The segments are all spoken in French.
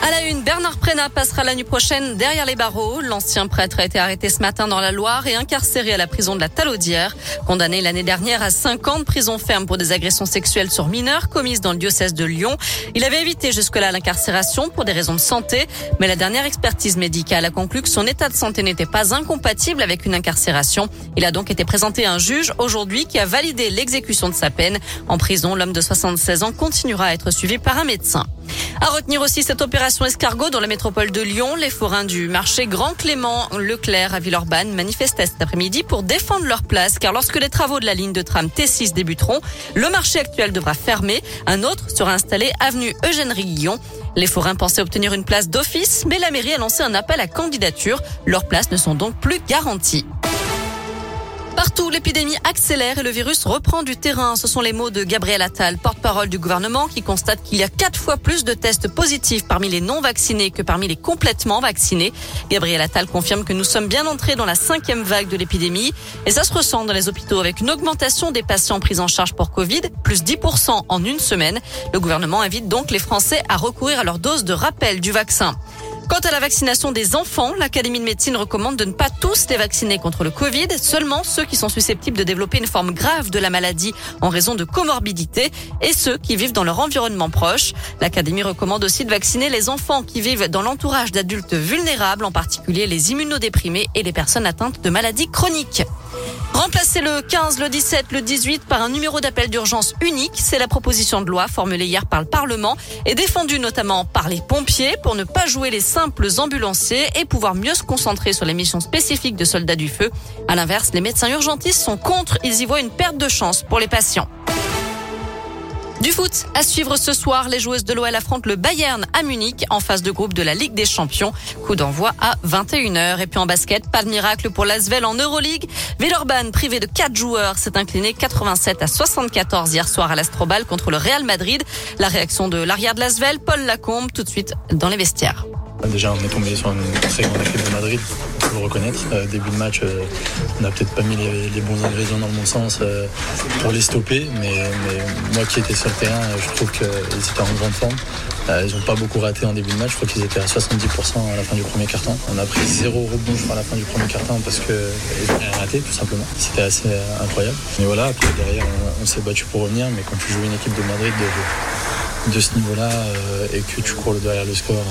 À la une, Bernard Prena passera la nuit prochaine derrière les barreaux. L'ancien prêtre a été arrêté ce matin dans la Loire et incarcéré à la prison de la Talaudière. Condamné l'année dernière à 5 ans de prison ferme pour des agressions sexuelles sur mineurs commises dans le diocèse de Lyon. Il avait évité jusque-là l'incarcération pour des raisons de santé, mais la dernière expertise médicale a conclu que son état de santé n'était pas incompatible avec une incarcération. Il a donc été présenté à un juge aujourd'hui qui a validé l'exécution de sa peine. En prison, l'homme de 76 ans continuera à être suivi par un médecin. À retenir aussi cette opération escargot dans la métropole de Lyon. Les forains du marché Grand Clément Leclerc à Villeurbanne manifestaient cet après-midi pour défendre leur place car lorsque les travaux de la ligne de tram T6 débuteront, le marché actuel devra fermer. Un autre sera installé avenue Eugène Riguillon. Les forains pensaient obtenir une place d'office, mais la mairie a lancé un appel à candidature. Leurs places ne sont donc plus garanties. Partout, l'épidémie accélère et le virus reprend du terrain. Ce sont les mots de Gabriel Attal, porte-parole du gouvernement, qui constate qu'il y a quatre fois plus de tests positifs parmi les non vaccinés que parmi les complètement vaccinés. Gabriel Attal confirme que nous sommes bien entrés dans la cinquième vague de l'épidémie et ça se ressent dans les hôpitaux avec une augmentation des patients pris en charge pour Covid, plus 10% en une semaine. Le gouvernement invite donc les Français à recourir à leur dose de rappel du vaccin. Quant à la vaccination des enfants, l'Académie de médecine recommande de ne pas tous les vacciner contre le Covid, seulement ceux qui sont susceptibles de développer une forme grave de la maladie en raison de comorbidité et ceux qui vivent dans leur environnement proche. L'Académie recommande aussi de vacciner les enfants qui vivent dans l'entourage d'adultes vulnérables, en particulier les immunodéprimés et les personnes atteintes de maladies chroniques. Remplacer le 15, le 17, le 18 par un numéro d'appel d'urgence unique, c'est la proposition de loi formulée hier par le Parlement et défendue notamment par les pompiers pour ne pas jouer les simples ambulanciers et pouvoir mieux se concentrer sur les missions spécifiques de soldats du feu. À l'inverse, les médecins urgentistes sont contre, ils y voient une perte de chance pour les patients. Du foot, à suivre ce soir, les joueuses de l'OL affrontent le Bayern à Munich en phase de groupe de la Ligue des Champions. Coup d'envoi à 21h. Et puis en basket, pas de miracle pour l'Asvel en Euroleague. Villeurbanne, privé de 4 joueurs, s'est incliné 87 à 74 hier soir à l'Astrobal contre le Real Madrid. La réaction de l'arrière de l'Asvel, Paul Lacombe, tout de suite dans les vestiaires. Déjà, on est tombé sur une Il faut le reconnaître. Euh, début de match, euh, on n'a peut-être pas mis les, bons ingrédients dans le bon sens euh, pour les stopper, mais, moi qui étais sur le terrain, je trouve qu'ils étaient en grande forme. ils n'ont pas beaucoup raté en début de match, je crois qu'ils étaient à 70% à la fin du premier quart-temps. On a pris zéro rebond à la fin du premier quart-temps parce qu'ils n'ont rien raté, tout simplement. C'était assez incroyable. Mais voilà, après derrière, on, s'est battu pour revenir, mais quand tu joues une équipe de Madrid de ce niveau-là et que tu cours derrière le score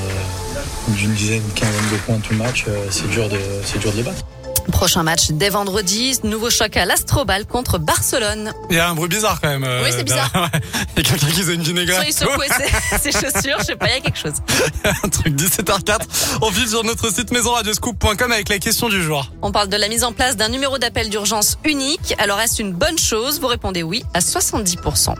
d'une dizaine, quinzaine de points tout le match, euh, c'est dur, de, dur de les battre. Prochain match dès vendredi, nouveau choc à l'Astrobal contre Barcelone. Il y a un bruit bizarre quand même. Euh, oui, c'est bizarre. il y a quelqu'un qui faisait une vinaigrette. il secouait ses, ses chaussures, je sais pas, il y a quelque chose. un truc 17h04. On file sur notre site maisonradioscoop.com avec la question du jour. On parle de la mise en place d'un numéro d'appel d'urgence unique. Alors est-ce une bonne chose? Vous répondez oui à 70%.